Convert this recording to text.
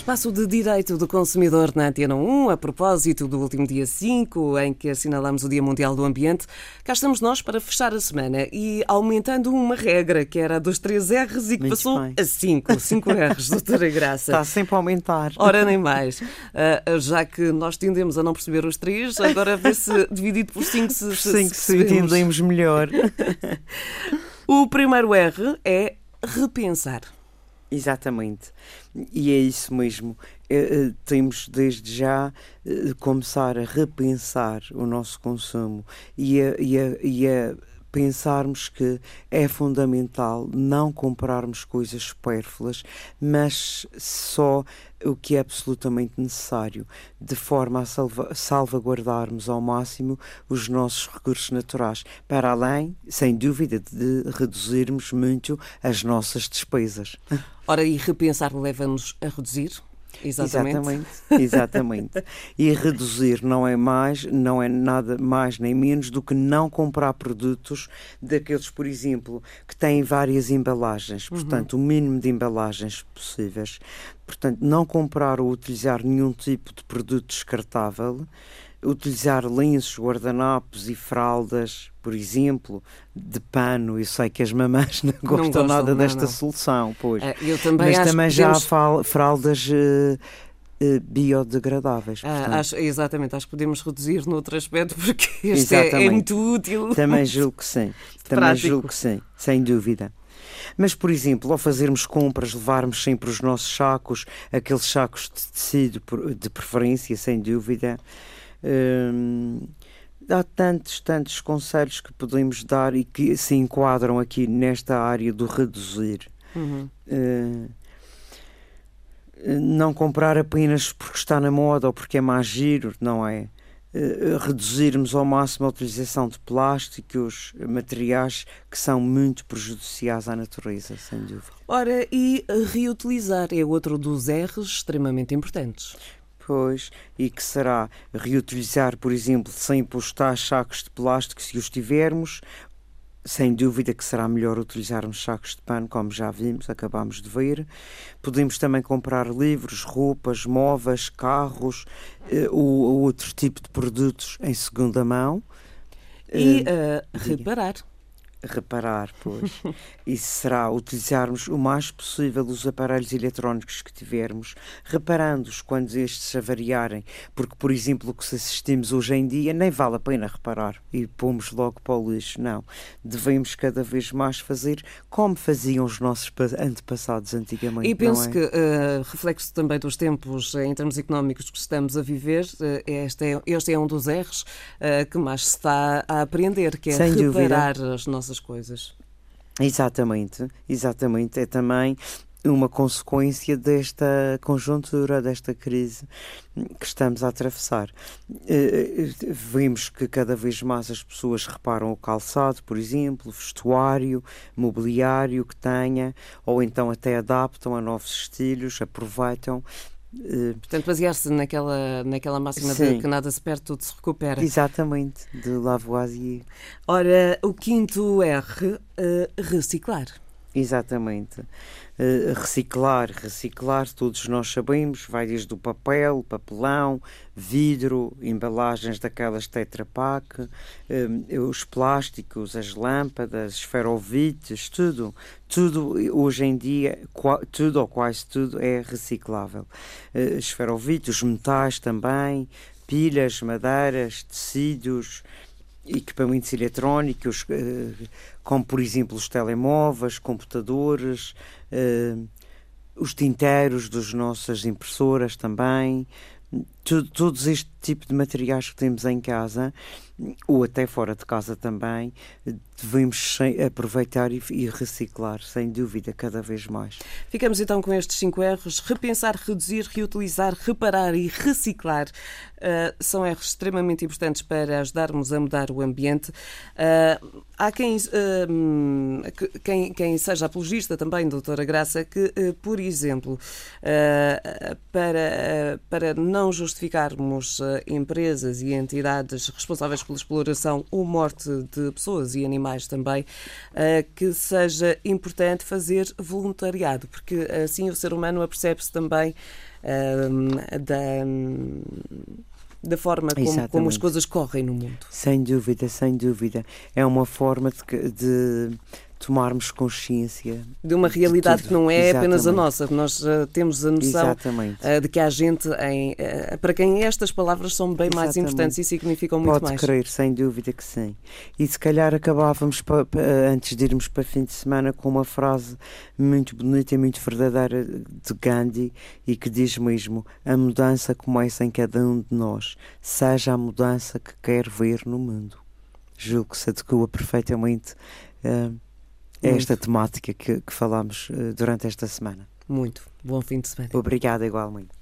Espaço de Direito do Consumidor na Antena 1, a propósito do último dia 5, em que assinalamos o Dia Mundial do Ambiente. Cá estamos nós para fechar a semana e aumentando uma regra, que era dos 3 R's e que Muito passou bem. a 5, 5 R's, doutora Graça. Está sempre a aumentar. Ora, nem mais. Ah, já que nós tendemos a não perceber os três, agora vê se dividido por 5 se, se, Sim, que se percebemos. entendemos melhor. O primeiro R é repensar. Exatamente. E é isso mesmo. Eh, Temos desde já eh, começar a repensar o nosso consumo e a, e a- e a pensarmos que é fundamental não comprarmos coisas supérfluas, mas só o que é absolutamente necessário, de forma a salva- salvaguardarmos ao máximo os nossos recursos naturais, para além, sem dúvida, de reduzirmos muito as nossas despesas. Ora, e repensar leva-nos a reduzir? Exatamente. Exatamente, exatamente. E reduzir não é mais, não é nada mais nem menos do que não comprar produtos daqueles, por exemplo, que têm várias embalagens, portanto, o mínimo de embalagens possíveis. Portanto, não comprar ou utilizar nenhum tipo de produto descartável, utilizar lenços, guardanapos e fraldas, por exemplo, de pano. Eu sei que as mamães não gostam gostam, nada não, desta não. solução, pois. Ah, eu também Mas acho também já há podemos- fal- fraldas eh, eh, biodegradáveis. Ah, acho, exatamente, acho que podemos reduzir noutro aspecto porque este é, é muito útil. Também julgo que sim. Também prático. julgo que sim, sem dúvida. Mas, por exemplo, ao fazermos compras, levarmos sempre os nossos sacos, aqueles sacos de tecido de preferência, sem dúvida. Hum, há tantos, tantos conselhos que podemos dar e que se enquadram aqui nesta área do reduzir. Uhum. Eh, não comprar apenas porque está na moda ou porque é mais giro, não é? Eh, reduzirmos ao máximo a utilização de plásticos, materiais que são muito prejudiciais à natureza, sem dúvida. Ora, e reutilizar é outro dos R's extremamente importantes. Pois, e que será reutilizar, por exemplo, sem postar sacos de plástico se os tivermos. Sem dúvida que será melhor utilizarmos sacos de pano, como já vimos, acabamos de ver. Podemos também comprar livros, roupas, móveis, carros, eh, ou, ou outro tipo de produtos em segunda mão. E diga. reparar. Reparar, pois. Isso será utilizarmos o mais possível os aparelhos eletrónicos que tivermos, reparando-os quando estes avariarem, porque, por exemplo, o que assistimos hoje em dia nem vale a pena reparar e pomos logo para o lixo, não. Devemos cada vez mais fazer como faziam os nossos pa- antepassados antigamente. E penso é? que, uh, reflexo também dos tempos eh, em termos económicos que estamos a viver, eh, este, é, este é um dos erros eh, que mais se está a aprender, que é Sem dúvida. reparar as nossas coisas. Exatamente, exatamente. É também uma consequência desta conjuntura, desta crise que estamos a atravessar. Eh, eh, Vemos que cada vez mais as pessoas reparam o calçado, por exemplo, vestuário, mobiliário que tenha, ou então até adaptam a novos estilos, aproveitam. Eh, Portanto, basear-se naquela, naquela máxima de Sim. que nada se perde, tudo se recupera. Exatamente, de Lavoisier. Ora, o quinto R, eh, reciclar. Exatamente. Eh, reciclar, reciclar, todos nós sabemos, vai desde o papel, papelão, vidro, embalagens daquelas Tetra Pak, eh, os plásticos, as lâmpadas, esferovites, tudo, tudo hoje em dia, tudo ou quase tudo é reciclável. Esferovites, os metais também, pilhas, madeiras, tecidos, equipamentos eletrónicos, eh, como por exemplo os telemóveis, computadores, eh, os tinteiros das nossas impressoras também, tu- todos este tipo de materiais que temos em casa ou até fora de casa também, devemos aproveitar e, reciclar, sem dúvida, cada vez mais. Ficamos então com estes cinco R's: repensar, reduzir, reutilizar, reparar e reciclar. Uh, são R's extremamente importantes para ajudarmos a mudar o ambiente. Uh, há quem, que- quem, quem seja apologista também, doutora Graça, que, por exemplo, para, para não justificarmos uh, empresas e entidades responsáveis pela exploração ou morte de pessoas e animais também, uh, que seja importante fazer voluntariado, porque assim o ser humano apercebe-se também uh, da da forma como, como, as coisas correm no mundo. Sem dúvida, sem dúvida. É uma forma de, de tomarmos consciência de uma realidade de que não é Exatamente. apenas a nossa. Nós uh, temos a noção uh, de que há gente em, uh, para quem estas palavras são bem Exatamente. mais importantes e significam muito Pode mais. Pode crer, sem dúvida que sim. E se calhar acabávamos, pa, pa, antes de irmos para fim de semana, com uma frase muito bonita e muito verdadeira de Gandhi e que diz mesmo: a mudança começa em cada um de nós, seja a mudança que quer ver no mundo. Julgo que se adequa perfeitamente. Uh, é esta temática que, que falámos uh, durante esta semana. Muito. Bom fim de semana. Obrigada, igualmente.